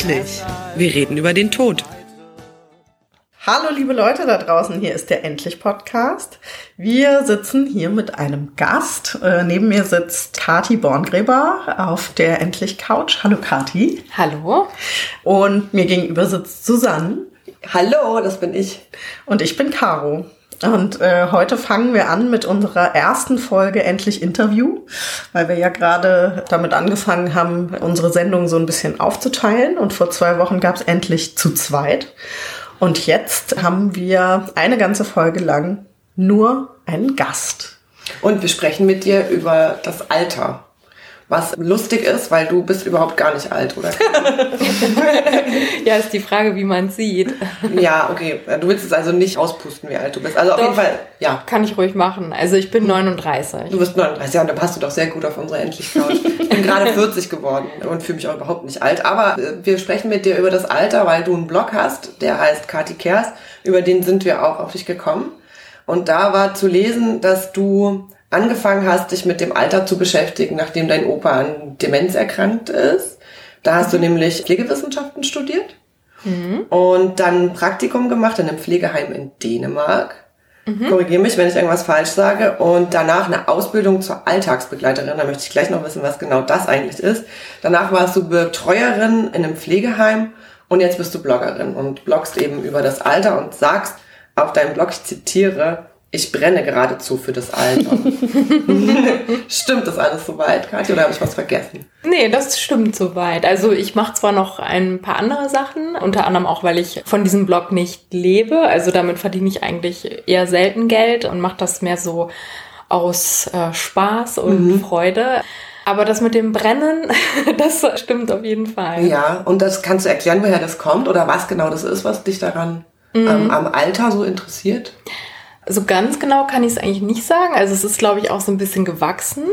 Endlich! Wir reden über den Tod. Hallo liebe Leute da draußen, hier ist der Endlich Podcast. Wir sitzen hier mit einem Gast. Äh, neben mir sitzt Kati Borngräber auf der Endlich Couch. Hallo Kati. Hallo. Und mir gegenüber sitzt Susanne. Hallo, das bin ich. Und ich bin Caro. Und äh, heute fangen wir an mit unserer ersten Folge Endlich Interview, weil wir ja gerade damit angefangen haben, unsere Sendung so ein bisschen aufzuteilen. Und vor zwei Wochen gab es endlich zu zweit. Und jetzt haben wir eine ganze Folge lang nur einen Gast. Und wir sprechen mit dir über das Alter. Was lustig ist, weil du bist überhaupt gar nicht alt, oder? ja, ist die Frage, wie man sieht. Ja, okay. Du willst es also nicht auspusten, wie alt du bist. Also auf jeden Fall, ja. Kann ich ruhig machen. Also ich bin 39. Du bist 39, ja, und da passt du doch sehr gut auf unsere Endlich-Couch. Ich bin gerade 40 geworden und fühle mich auch überhaupt nicht alt. Aber äh, wir sprechen mit dir über das Alter, weil du einen Blog hast, der heißt Kati Kers. Über den sind wir auch auf dich gekommen. Und da war zu lesen, dass du angefangen hast, dich mit dem Alter zu beschäftigen, nachdem dein Opa an Demenz erkrankt ist. Da hast du nämlich Pflegewissenschaften studiert mhm. und dann ein Praktikum gemacht in einem Pflegeheim in Dänemark. Mhm. Korrigiere mich, wenn ich irgendwas falsch sage. Und danach eine Ausbildung zur Alltagsbegleiterin. Da möchte ich gleich noch wissen, was genau das eigentlich ist. Danach warst du Betreuerin in einem Pflegeheim und jetzt bist du Bloggerin und bloggst eben über das Alter und sagst auf deinem Blog, ich zitiere, ich brenne geradezu für das Alter. stimmt das alles soweit, Katja, oder habe ich was vergessen? Nee, das stimmt soweit. Also ich mache zwar noch ein paar andere Sachen, unter anderem auch, weil ich von diesem Blog nicht lebe. Also damit verdiene ich eigentlich eher selten Geld und mache das mehr so aus äh, Spaß und mhm. Freude. Aber das mit dem Brennen, das stimmt auf jeden Fall. Ja, und das kannst du erklären, woher das kommt oder was genau das ist, was dich daran mhm. ähm, am Alter so interessiert? So ganz genau kann ich es eigentlich nicht sagen. Also es ist, glaube ich, auch so ein bisschen gewachsen.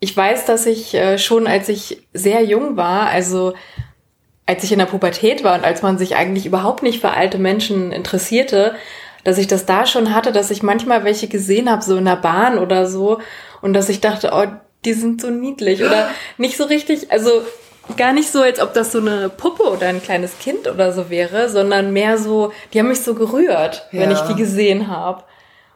Ich weiß, dass ich äh, schon, als ich sehr jung war, also als ich in der Pubertät war und als man sich eigentlich überhaupt nicht für alte Menschen interessierte, dass ich das da schon hatte, dass ich manchmal welche gesehen habe, so in der Bahn oder so, und dass ich dachte, oh, die sind so niedlich oder nicht so richtig, also gar nicht so, als ob das so eine Puppe oder ein kleines Kind oder so wäre, sondern mehr so, die haben mich so gerührt, ja. wenn ich die gesehen habe.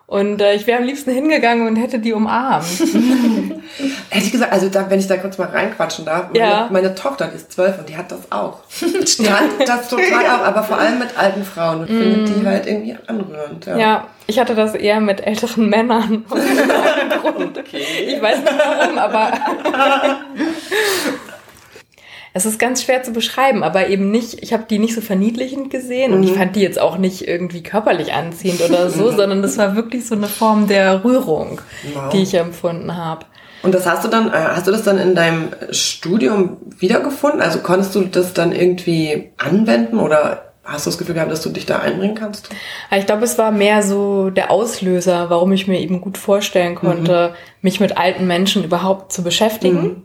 Und äh, ich wäre am liebsten hingegangen und hätte die umarmt. hätte ich gesagt, also da, wenn ich da kurz mal reinquatschen darf, meine, ja. meine Tochter, die ist zwölf und die hat das auch. die hat das total auch, aber vor allem mit alten Frauen und mm. findet die halt irgendwie anrührend. Ja. ja, ich hatte das eher mit älteren Männern. okay. Ich weiß nicht warum, aber Es ist ganz schwer zu beschreiben, aber eben nicht, ich habe die nicht so verniedlichend gesehen mhm. und ich mhm. fand die jetzt auch nicht irgendwie körperlich anziehend oder so, sondern das war wirklich so eine Form der Rührung, wow. die ich empfunden habe. Und das hast du dann, äh, hast du das dann in deinem Studium wiedergefunden? Also konntest du das dann irgendwie anwenden oder hast du das Gefühl gehabt, dass du dich da einbringen kannst? Ich glaube, es war mehr so der Auslöser, warum ich mir eben gut vorstellen konnte, mhm. mich mit alten Menschen überhaupt zu beschäftigen. Mhm.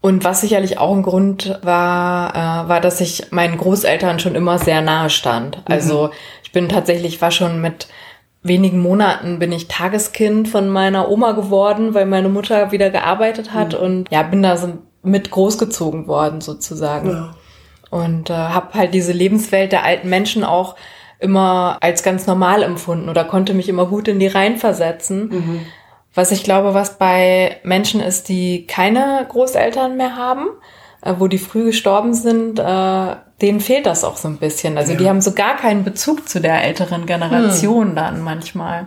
Und was sicherlich auch ein Grund war, äh, war, dass ich meinen Großeltern schon immer sehr nahe stand. Mhm. Also ich bin tatsächlich, war schon mit wenigen Monaten bin ich Tageskind von meiner Oma geworden, weil meine Mutter wieder gearbeitet hat mhm. und ja, bin da so mit großgezogen worden sozusagen. Ja. Und äh, habe halt diese Lebenswelt der alten Menschen auch immer als ganz normal empfunden oder konnte mich immer gut in die Reihen versetzen. Mhm. Was ich glaube, was bei Menschen ist, die keine Großeltern mehr haben, äh, wo die früh gestorben sind, äh, denen fehlt das auch so ein bisschen. Also ja. die haben so gar keinen Bezug zu der älteren Generation hm. dann manchmal.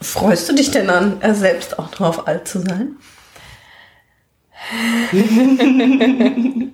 Freust du dich denn an, äh, selbst auch drauf alt zu sein?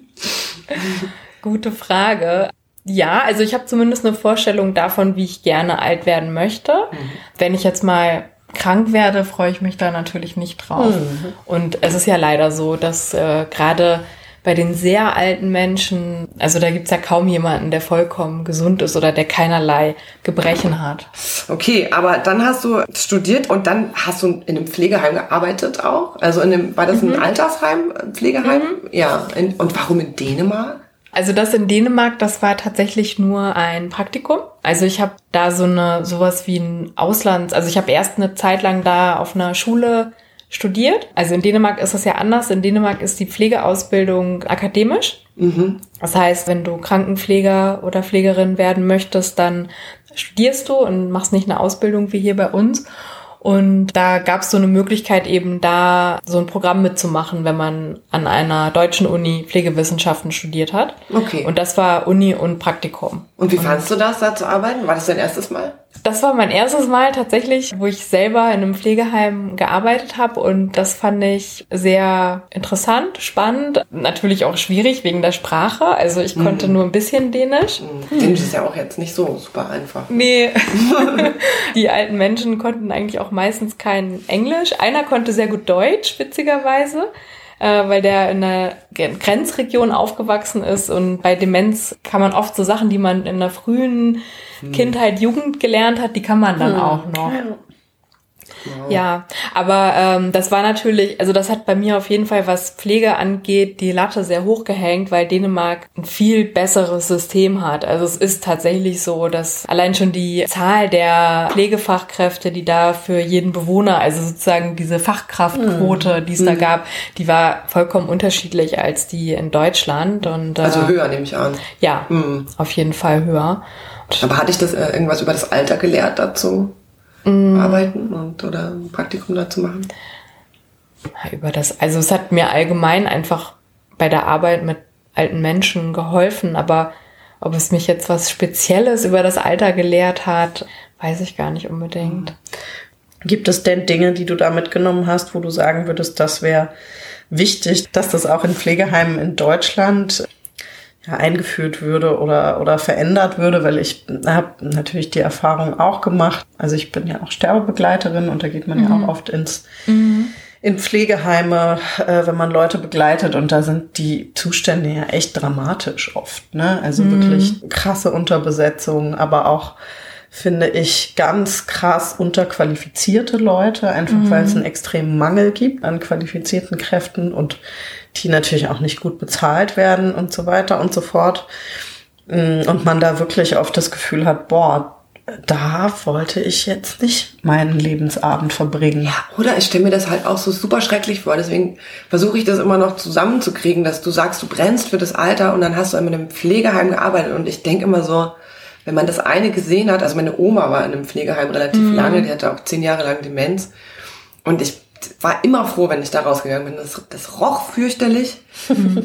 Gute Frage. Ja, also ich habe zumindest eine Vorstellung davon, wie ich gerne alt werden möchte. Mhm. Wenn ich jetzt mal krank werde, freue ich mich da natürlich nicht drauf. Mhm. Und es ist ja leider so, dass äh, gerade bei den sehr alten Menschen, also da gibt's ja kaum jemanden, der vollkommen gesund ist oder der keinerlei Gebrechen hat. Okay, aber dann hast du studiert und dann hast du in einem Pflegeheim gearbeitet auch? Also in dem, war das ein mhm. Altersheim, Pflegeheim? Mhm. Ja. In, und warum in Dänemark? Also das in Dänemark, das war tatsächlich nur ein Praktikum. Also ich habe da so eine sowas wie ein Auslands, also ich habe erst eine Zeit lang da auf einer Schule studiert. Also in Dänemark ist das ja anders. In Dänemark ist die Pflegeausbildung akademisch. Mhm. Das heißt, wenn du Krankenpfleger oder Pflegerin werden möchtest, dann studierst du und machst nicht eine Ausbildung wie hier bei uns. Und da gab es so eine Möglichkeit eben da so ein Programm mitzumachen, wenn man an einer deutschen Uni Pflegewissenschaften studiert hat. Okay. Und das war Uni und Praktikum. Und wie fandst du das, da zu arbeiten? War das dein erstes Mal? Das war mein erstes Mal tatsächlich, wo ich selber in einem Pflegeheim gearbeitet habe und das fand ich sehr interessant, spannend, natürlich auch schwierig wegen der Sprache. Also ich konnte mhm. nur ein bisschen Dänisch. Mhm. Dänisch ist ja auch jetzt nicht so super einfach. Nee, die alten Menschen konnten eigentlich auch meistens kein Englisch. Einer konnte sehr gut Deutsch, witzigerweise äh, weil der in einer Grenzregion aufgewachsen ist und bei Demenz kann man oft so Sachen, die man in der frühen hm. Kindheit, Jugend gelernt hat, die kann man dann hm. auch noch. Ja. Wow. Ja, aber ähm, das war natürlich, also das hat bei mir auf jeden Fall, was Pflege angeht, die Latte sehr hoch gehängt, weil Dänemark ein viel besseres System hat. Also es ist tatsächlich so, dass allein schon die Zahl der Pflegefachkräfte, die da für jeden Bewohner, also sozusagen diese Fachkraftquote, mhm. die es mhm. da gab, die war vollkommen unterschiedlich als die in Deutschland. Und, äh, also höher nehme ich an. Ja, mhm. auf jeden Fall höher. Aber hatte ich das äh, irgendwas über das Alter gelehrt dazu? Mm. arbeiten und oder ein Praktikum dazu machen? Über das, also es hat mir allgemein einfach bei der Arbeit mit alten Menschen geholfen, aber ob es mich jetzt was Spezielles über das Alter gelehrt hat, weiß ich gar nicht unbedingt. Gibt es denn Dinge, die du da mitgenommen hast, wo du sagen würdest, das wäre wichtig, dass das auch in Pflegeheimen in Deutschland ja, eingeführt würde oder, oder verändert würde, weil ich habe natürlich die Erfahrung auch gemacht. Also ich bin ja auch Sterbebegleiterin und da geht man mhm. ja auch oft ins mhm. in Pflegeheime, äh, wenn man Leute begleitet und da sind die Zustände ja echt dramatisch oft. Ne? Also mhm. wirklich krasse Unterbesetzung, aber auch finde ich ganz krass unterqualifizierte Leute, einfach weil es mhm. einen extremen Mangel gibt an qualifizierten Kräften und die natürlich auch nicht gut bezahlt werden und so weiter und so fort. Mm, und man da wirklich oft das Gefühl hat, boah, da wollte ich jetzt nicht meinen Lebensabend verbringen. Ja, oder ich stelle mir das halt auch so super schrecklich vor. Deswegen versuche ich das immer noch zusammenzukriegen, dass du sagst, du brennst für das Alter und dann hast du in einem Pflegeheim gearbeitet. Und ich denke immer so, wenn man das eine gesehen hat, also meine Oma war in einem Pflegeheim relativ mhm. lange, die hatte auch zehn Jahre lang Demenz. Und ich war immer froh, wenn ich da rausgegangen bin. Das, das roch fürchterlich.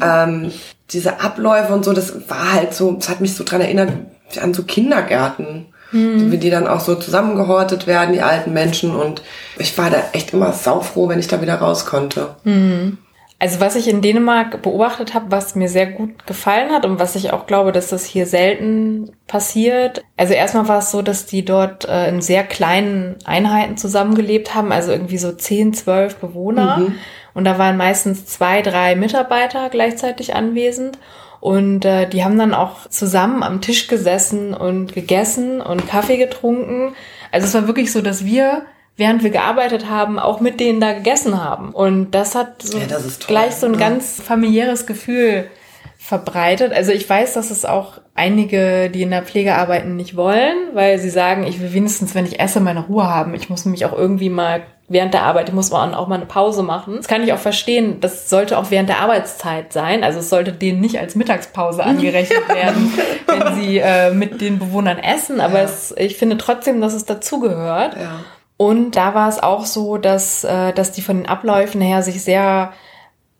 ähm, diese Abläufe und so, das war halt so, das hat mich so dran erinnert an so Kindergärten, mhm. wie die dann auch so zusammengehortet werden, die alten Menschen. Und ich war da echt immer saufroh, wenn ich da wieder raus konnte. Mhm. Also was ich in Dänemark beobachtet habe, was mir sehr gut gefallen hat und was ich auch glaube, dass das hier selten passiert. Also erstmal war es so, dass die dort äh, in sehr kleinen Einheiten zusammengelebt haben, also irgendwie so 10, 12 Bewohner. Mhm. Und da waren meistens zwei, drei Mitarbeiter gleichzeitig anwesend. Und äh, die haben dann auch zusammen am Tisch gesessen und gegessen und Kaffee getrunken. Also es war wirklich so, dass wir während wir gearbeitet haben, auch mit denen da gegessen haben. Und das hat so ja, das gleich so ein ganz familiäres Gefühl verbreitet. Also ich weiß, dass es auch einige, die in der Pflege arbeiten, nicht wollen, weil sie sagen, ich will wenigstens, wenn ich esse, meine Ruhe haben. Ich muss mich auch irgendwie mal während der Arbeit, ich muss man auch mal eine Pause machen. Das kann ich auch verstehen. Das sollte auch während der Arbeitszeit sein. Also es sollte denen nicht als Mittagspause angerechnet werden, wenn sie äh, mit den Bewohnern essen. Aber ja. es, ich finde trotzdem, dass es dazugehört. Ja. Und da war es auch so, dass, äh, dass die von den Abläufen her sich sehr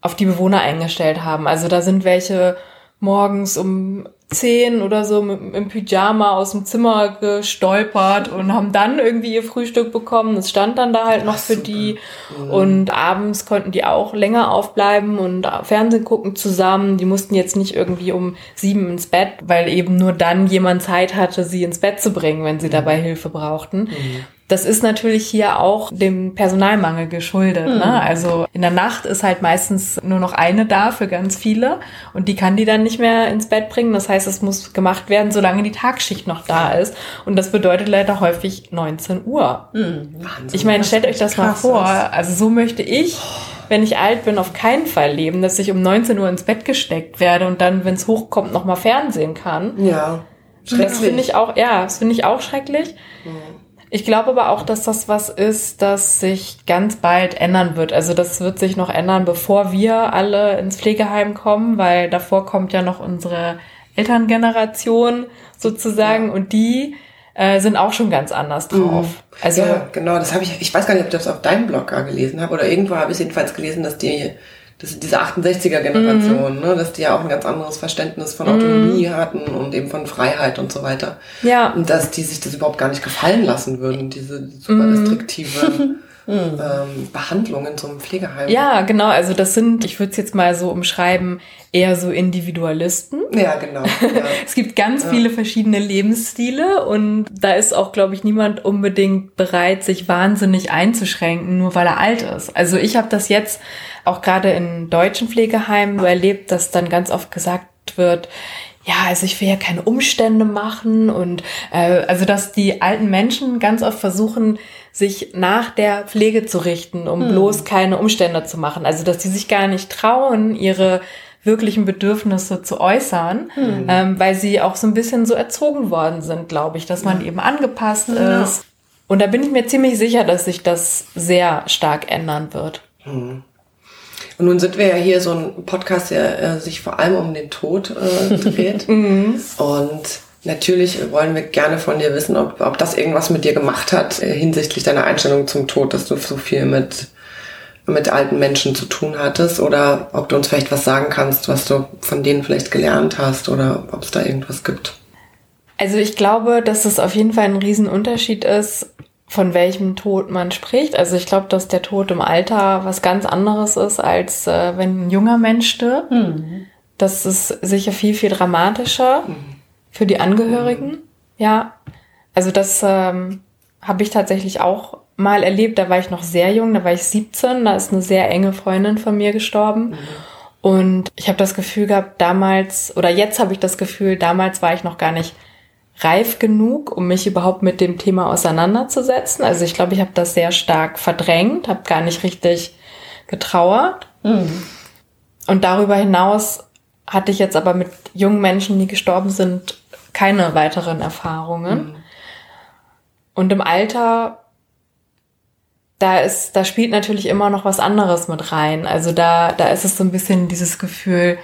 auf die Bewohner eingestellt haben. Also da sind welche morgens um zehn oder so mit, im Pyjama aus dem Zimmer gestolpert und haben dann irgendwie ihr Frühstück bekommen. Es stand dann da halt noch für die. Mhm. Und abends konnten die auch länger aufbleiben und Fernsehen gucken zusammen. Die mussten jetzt nicht irgendwie um sieben ins Bett, weil eben nur dann jemand Zeit hatte, sie ins Bett zu bringen, wenn sie mhm. dabei Hilfe brauchten. Mhm. Das ist natürlich hier auch dem Personalmangel geschuldet. Mhm. Ne? Also in der Nacht ist halt meistens nur noch eine da für ganz viele und die kann die dann nicht mehr ins Bett bringen. Das heißt, es muss gemacht werden, solange die Tagschicht noch da ist. Und das bedeutet leider häufig 19 Uhr. Mhm. Wahnsinn, ich meine, stellt euch das mal vor. Also so möchte ich wenn ich alt bin, auf keinen Fall leben, dass ich um 19 Uhr ins Bett gesteckt werde und dann, wenn es hochkommt, noch mal Fernsehen kann. Ja. Das finde ich auch, ja, das finde ich auch schrecklich. Mhm. Ich glaube aber auch, dass das was ist, das sich ganz bald ändern wird. Also das wird sich noch ändern, bevor wir alle ins Pflegeheim kommen, weil davor kommt ja noch unsere Elterngeneration sozusagen ja. und die äh, sind auch schon ganz anders drauf. Mhm. Also ja, genau, das habe ich, ich weiß gar nicht, ob ich das auf deinem Blog gelesen habe oder irgendwo habe ich jedenfalls gelesen, dass die das diese 68er-Generation, mhm. ne, dass die ja auch ein ganz anderes Verständnis von Autonomie mhm. hatten und eben von Freiheit und so weiter. Ja. Und dass die sich das überhaupt gar nicht gefallen lassen würden, diese super mhm. ähm, Behandlung in so einem Pflegeheim. Ja, genau. Also das sind, ich würde es jetzt mal so umschreiben, eher so Individualisten. Ja, genau. Ja. es gibt ganz ja. viele verschiedene Lebensstile und da ist auch, glaube ich, niemand unbedingt bereit, sich wahnsinnig einzuschränken, nur weil er alt ist. Also ich habe das jetzt auch gerade in deutschen Pflegeheimen so erlebt, dass dann ganz oft gesagt wird, ja, also ich will ja keine Umstände machen und äh, also dass die alten Menschen ganz oft versuchen, sich nach der Pflege zu richten, um hm. bloß keine Umstände zu machen. Also dass die sich gar nicht trauen, ihre wirklichen Bedürfnisse zu äußern, hm. ähm, weil sie auch so ein bisschen so erzogen worden sind, glaube ich, dass man ja. eben angepasst ja. ist. Und da bin ich mir ziemlich sicher, dass sich das sehr stark ändern wird. Hm. Und nun sind wir ja hier so ein Podcast, der äh, sich vor allem um den Tod äh, dreht. mhm. Und natürlich wollen wir gerne von dir wissen, ob, ob das irgendwas mit dir gemacht hat äh, hinsichtlich deiner Einstellung zum Tod, dass du so viel mit, mit alten Menschen zu tun hattest oder ob du uns vielleicht was sagen kannst, was du von denen vielleicht gelernt hast oder ob es da irgendwas gibt. Also ich glaube, dass es auf jeden Fall ein Riesenunterschied ist, von welchem Tod man spricht. Also ich glaube, dass der Tod im Alter was ganz anderes ist, als äh, wenn ein junger Mensch stirbt. Mhm. Das ist sicher viel, viel dramatischer mhm. für die Angehörigen. Ja, also das ähm, habe ich tatsächlich auch mal erlebt. Da war ich noch sehr jung, da war ich 17, da ist eine sehr enge Freundin von mir gestorben. Mhm. Und ich habe das Gefühl gehabt, damals, oder jetzt habe ich das Gefühl, damals war ich noch gar nicht reif genug, um mich überhaupt mit dem Thema auseinanderzusetzen. Also ich glaube, ich habe das sehr stark verdrängt, habe gar nicht richtig getrauert. Mhm. Und darüber hinaus hatte ich jetzt aber mit jungen Menschen, die gestorben sind, keine weiteren Erfahrungen. Mhm. Und im Alter, da ist, da spielt natürlich immer noch was anderes mit rein. Also da, da ist es so ein bisschen dieses Gefühl,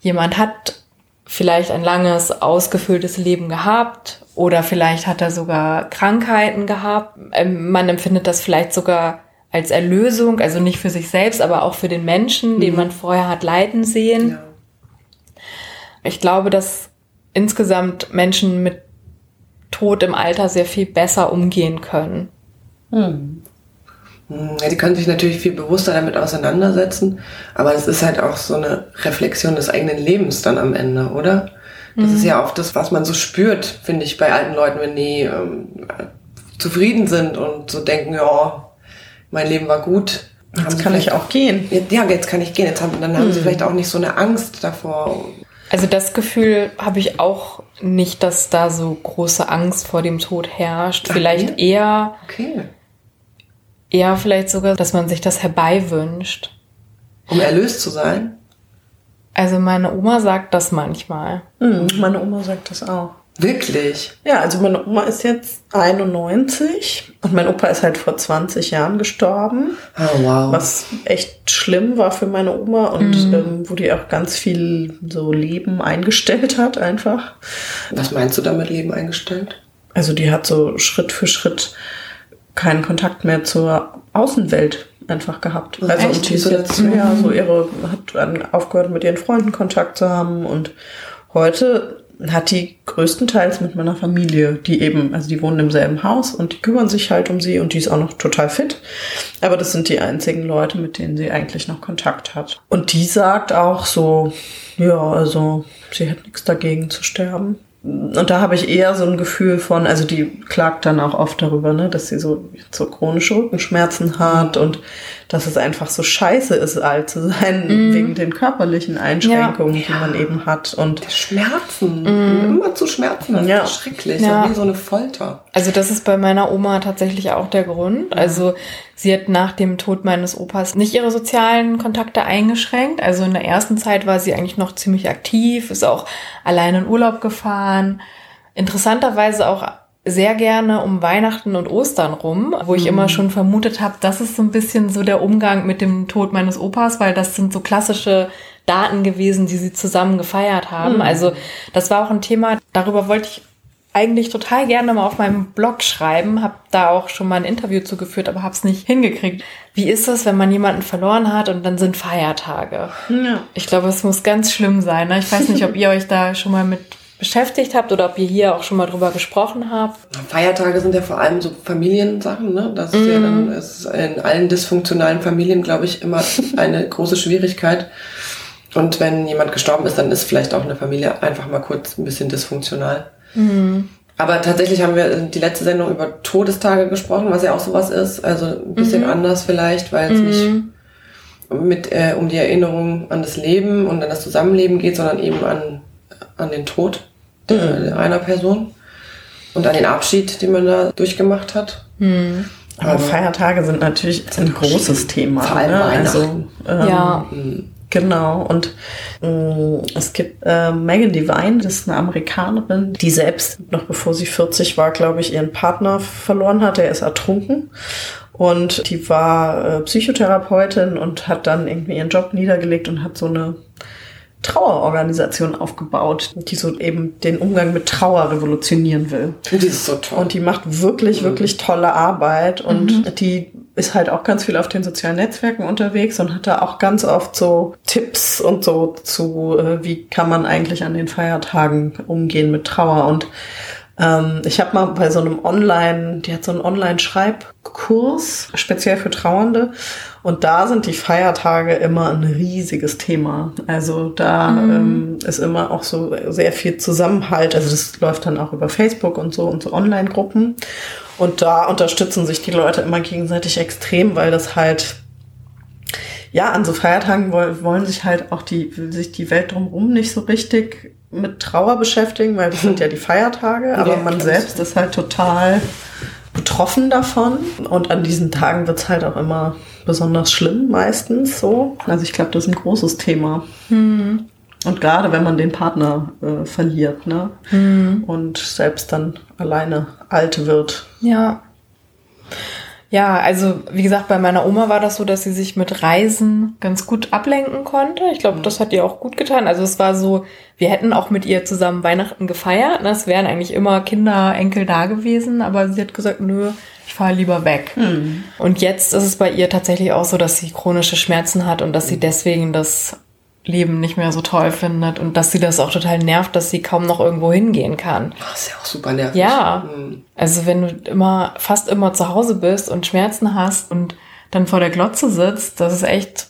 jemand hat vielleicht ein langes, ausgefülltes Leben gehabt oder vielleicht hat er sogar Krankheiten gehabt. Ähm, man empfindet das vielleicht sogar als Erlösung, also nicht für sich selbst, aber auch für den Menschen, mhm. den man vorher hat leiden sehen. Ja. Ich glaube, dass insgesamt Menschen mit Tod im Alter sehr viel besser umgehen können. Mhm. Hm, ja, die können sich natürlich viel bewusster damit auseinandersetzen, aber es ist halt auch so eine Reflexion des eigenen Lebens dann am Ende, oder? Das mhm. ist ja oft das, was man so spürt, finde ich, bei alten Leuten, wenn die ähm, zufrieden sind und so denken, ja, mein Leben war gut. Jetzt kann ich auch gehen. Ja, jetzt kann ich gehen. Jetzt haben, dann haben mhm. sie vielleicht auch nicht so eine Angst davor. Also das Gefühl habe ich auch nicht, dass da so große Angst vor dem Tod herrscht. Vielleicht okay. eher okay eher vielleicht sogar, dass man sich das herbeiwünscht. Um erlöst zu sein? Also meine Oma sagt das manchmal. Mhm, meine Oma sagt das auch. Wirklich? Ja, also meine Oma ist jetzt 91 und mein Opa ist halt vor 20 Jahren gestorben. Oh, wow. Was echt schlimm war für meine Oma und mhm. ähm, wo die auch ganz viel so Leben eingestellt hat einfach. Was meinst du damit Leben eingestellt? Also die hat so Schritt für Schritt keinen Kontakt mehr zur Außenwelt einfach gehabt. Also Echt? und die ist jetzt ja so ihre hat aufgehört mit ihren Freunden Kontakt zu haben und heute hat die größtenteils mit meiner Familie, die eben, also die wohnen im selben Haus und die kümmern sich halt um sie und die ist auch noch total fit. Aber das sind die einzigen Leute, mit denen sie eigentlich noch Kontakt hat. Und die sagt auch so, ja, also sie hat nichts dagegen zu sterben und da habe ich eher so ein Gefühl von, also die klagt dann auch oft darüber, ne, dass sie so, so chronische Rückenschmerzen hat und dass es einfach so scheiße ist, alt zu sein, mm. wegen den körperlichen Einschränkungen, ja. die man eben hat. Und Schmerzen, mm. immer zu Schmerzen, das ja. ist schrecklich, ja. wie so eine Folter. Also das ist bei meiner Oma tatsächlich auch der Grund. Also sie hat nach dem Tod meines Opas nicht ihre sozialen Kontakte eingeschränkt. Also in der ersten Zeit war sie eigentlich noch ziemlich aktiv, ist auch allein in Urlaub gefahren. Interessanterweise auch sehr gerne um Weihnachten und Ostern rum, wo ich Mhm. immer schon vermutet habe, das ist so ein bisschen so der Umgang mit dem Tod meines Opas, weil das sind so klassische Daten gewesen, die sie zusammen gefeiert haben. Mhm. Also das war auch ein Thema, darüber wollte ich eigentlich total gerne mal auf meinem Blog schreiben, habe da auch schon mal ein Interview zugeführt, aber habe es nicht hingekriegt. Wie ist es, wenn man jemanden verloren hat und dann sind Feiertage? Ja. Ich glaube, es muss ganz schlimm sein. Ne? Ich weiß nicht, ob ihr euch da schon mal mit beschäftigt habt oder ob ihr hier auch schon mal drüber gesprochen habt. Feiertage sind ja vor allem so Familiensachen, ne? Das ist ja dann ist in allen dysfunktionalen Familien, glaube ich, immer eine große Schwierigkeit. Und wenn jemand gestorben ist, dann ist vielleicht auch eine Familie einfach mal kurz ein bisschen dysfunktional. Aber tatsächlich haben wir die letzte Sendung über Todestage gesprochen, was ja auch sowas ist. Also ein bisschen anders vielleicht, weil es nicht mit äh, um die Erinnerung an das Leben und an das Zusammenleben geht, sondern eben an, an den Tod einer Person und an den Abschied, den man da durchgemacht hat. Aber Feiertage sind natürlich ein großes Thema. Vor allem ne? Also, Weihnachten. ähm, ja, Genau, und mh, es gibt äh, Megan Devine, das ist eine Amerikanerin, die selbst, noch bevor sie 40 war, glaube ich, ihren Partner verloren hat. Der ist ertrunken. Und die war äh, Psychotherapeutin und hat dann irgendwie ihren Job niedergelegt und hat so eine Trauerorganisation aufgebaut, die so eben den Umgang mit Trauer revolutionieren will. Und die ist so toll. Und die macht wirklich, wirklich tolle Arbeit und die ist halt auch ganz viel auf den sozialen Netzwerken unterwegs und hat da auch ganz oft so Tipps und so zu, äh, wie kann man eigentlich an den Feiertagen umgehen mit Trauer. Und ähm, ich habe mal bei so einem Online, die hat so einen Online-Schreibkurs, speziell für Trauernde. Und da sind die Feiertage immer ein riesiges Thema. Also da ähm, ist immer auch so sehr viel Zusammenhalt. Also das läuft dann auch über Facebook und so und so Online-Gruppen. Und da unterstützen sich die Leute immer gegenseitig extrem, weil das halt ja, an so Feiertagen wollen, wollen sich halt auch die, will sich die Welt drumherum nicht so richtig mit Trauer beschäftigen, weil das sind ja die Feiertage, aber Ja, man selbst ist halt total betroffen davon. Und an diesen Tagen wird's halt auch immer besonders schlimm, meistens so. Also ich glaube, das ist ein großes Thema. Und gerade wenn man den Partner äh, verliert, ne? Und selbst dann alleine alt wird. ja. Ja, also wie gesagt, bei meiner Oma war das so, dass sie sich mit Reisen ganz gut ablenken konnte. Ich glaube, das hat ihr auch gut getan. Also es war so, wir hätten auch mit ihr zusammen Weihnachten gefeiert. ne? Es wären eigentlich immer Kinder, Enkel da gewesen, aber sie hat gesagt, nö, ich fahre lieber weg. Und jetzt ist es bei ihr tatsächlich auch so, dass sie chronische Schmerzen hat und dass sie deswegen das Leben nicht mehr so toll findet und dass sie das auch total nervt, dass sie kaum noch irgendwo hingehen kann. Das ist ja auch super nervig. Ja, Mhm. also wenn du immer, fast immer zu Hause bist und Schmerzen hast und dann vor der Glotze sitzt, das ist echt,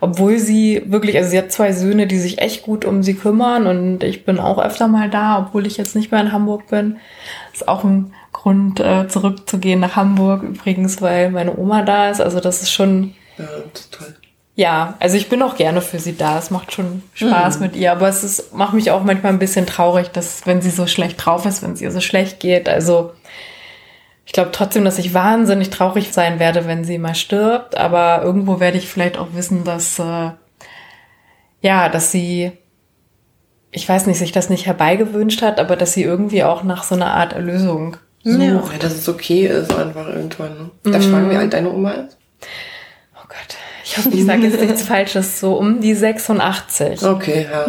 obwohl sie wirklich, also sie hat zwei Söhne, die sich echt gut um sie kümmern und ich bin auch öfter mal da, obwohl ich jetzt nicht mehr in Hamburg bin. ist auch ein Grund, äh, zurückzugehen nach Hamburg übrigens, weil meine Oma da ist. Also das ist schon, Ja, das toll. Ja, also ich bin auch gerne für sie da. Es macht schon Spaß mit ihr, aber es ist, macht mich auch manchmal ein bisschen traurig, dass wenn sie so schlecht drauf ist, wenn es ihr so schlecht geht. Also ich glaube trotzdem, dass ich wahnsinnig traurig sein werde, wenn sie mal stirbt, aber irgendwo werde ich vielleicht auch wissen, dass äh, ja, dass sie ich weiß nicht, sich das nicht herbeigewünscht hat, aber dass sie irgendwie auch nach so einer Art Erlösung sucht. Ja. Dass es okay ist einfach irgendwann. Ne? Darf ich fragen, wie alt deine Oma ist? Oh Gott, ich hoffe, ich sage jetzt nichts Falsches, so um die 86. Okay, ja.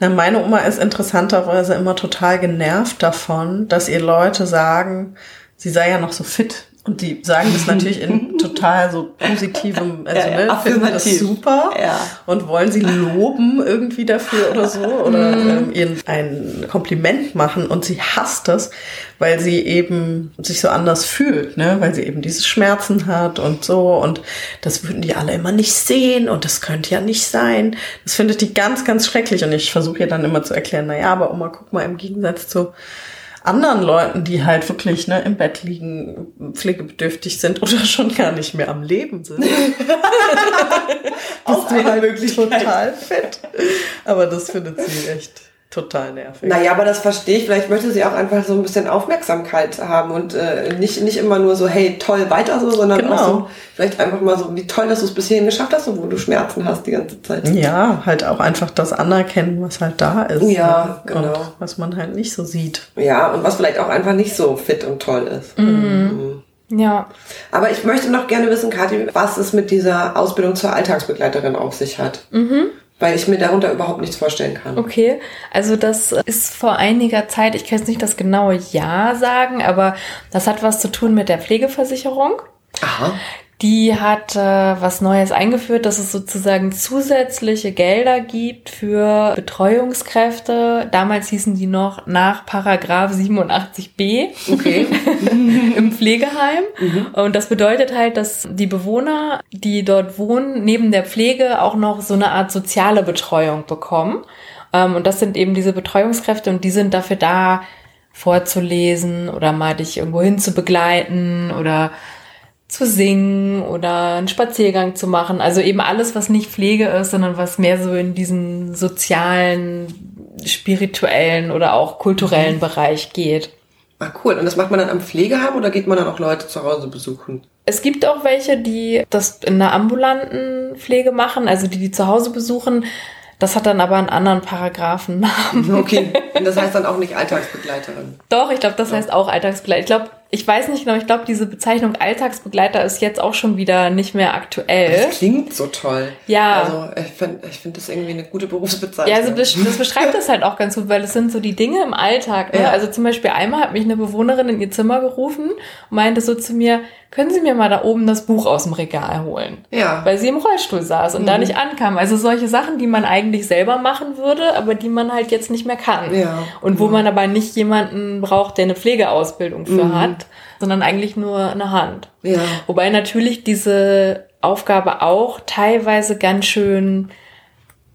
Na, meine Oma ist interessanterweise immer total genervt davon, dass ihr Leute sagen, sie sei ja noch so fit. Und die sagen das natürlich in total so positivem, also Ja, ja, ne, finden das super Ja. und wollen sie loben irgendwie dafür oder so oder ähm, ihnen ein Kompliment machen und sie hasst das, weil sie eben sich so anders fühlt, ne, weil sie eben diese Schmerzen hat und so und das würden die alle immer nicht sehen und das könnte ja nicht sein. Das findet die ganz, ganz schrecklich und ich versuche ihr dann immer zu erklären, na ja, aber Oma, guck mal, im Gegensatz zu anderen Leuten, die halt wirklich ne, im Bett liegen, pflegebedürftig sind oder schon gar nicht mehr am Leben sind. Auch Bist du halt wirklich total fit. Aber das findet sie echt total nervig. Naja, aber das verstehe ich. Vielleicht möchte sie auch einfach so ein bisschen Aufmerksamkeit haben und äh, nicht, nicht immer nur so, hey, toll, weiter so, sondern Genau. auch so, vielleicht einfach mal so, wie toll, dass du es bis hierhin geschafft hast, obwohl du Schmerzen hast die ganze Zeit. Ja, halt auch einfach das anerkennen, was halt da ist. Ja, Und genau. was man halt nicht so sieht. Ja, und was vielleicht auch einfach nicht so fit und toll ist. Ja. Aber ich möchte noch gerne wissen, Kathi, was es mit dieser Ausbildung zur Alltagsbegleiterin auf sich hat. Weil ich mir darunter überhaupt nichts vorstellen kann. Okay, also das ist vor einiger Zeit, ich kann jetzt nicht das genaue Jahr sagen, aber das hat was zu tun mit der Pflegeversicherung. Aha. Die hat äh, was Neues eingeführt, dass es sozusagen zusätzliche Gelder gibt für Betreuungskräfte. Damals hießen die noch nach Paragraph 87b Okay. im Pflegeheim. Und das bedeutet halt, dass die Bewohner, die dort wohnen, neben der Pflege auch noch so eine Art soziale Betreuung bekommen. Ähm, Und das sind eben diese Betreuungskräfte und die sind dafür da, vorzulesen oder mal dich irgendwo hin zu begleiten oder zu singen oder einen Spaziergang zu machen. Also eben alles, was nicht Pflege ist, sondern was mehr so in diesen sozialen, spirituellen oder auch kulturellen Bereich geht. Ah, cool. Und das macht man dann am Pflegeheim oder geht man dann auch Leute zu Hause besuchen? Es gibt auch welche, die das in einer ambulanten Pflege machen, also die die zu Hause besuchen. Das hat dann aber einen anderen Paragraphennamen. Okay. Und das heißt dann auch nicht Alltagsbegleiterin. Doch, ich glaube, das heißt auch Alltagsbegleiter. Ich glaube, ich weiß nicht genau, ich glaube, diese Bezeichnung Alltagsbegleiter ist jetzt auch schon wieder nicht mehr aktuell. Das klingt so toll. Ja. Also ich finde ich find das irgendwie eine gute Berufsbezeichnung. Ja, also das, das beschreibt das halt auch ganz gut, weil es sind so die Dinge im Alltag. Ne? Ja. Also zum Beispiel einmal hat mich eine Bewohnerin in ihr Zimmer gerufen und meinte so zu mir, können Sie mir mal da oben das Buch aus dem Regal holen? Ja. Weil sie im Rollstuhl saß und Mhm. da nicht ankam. Also solche Sachen, die man eigentlich selber machen würde, aber die man halt jetzt nicht mehr kann. Ja. Und wo man aber nicht jemanden braucht, der eine Pflegeausbildung für hat, sondern eigentlich nur eine Hand. Mhm. Ja. Wobei natürlich diese Aufgabe auch teilweise ganz schön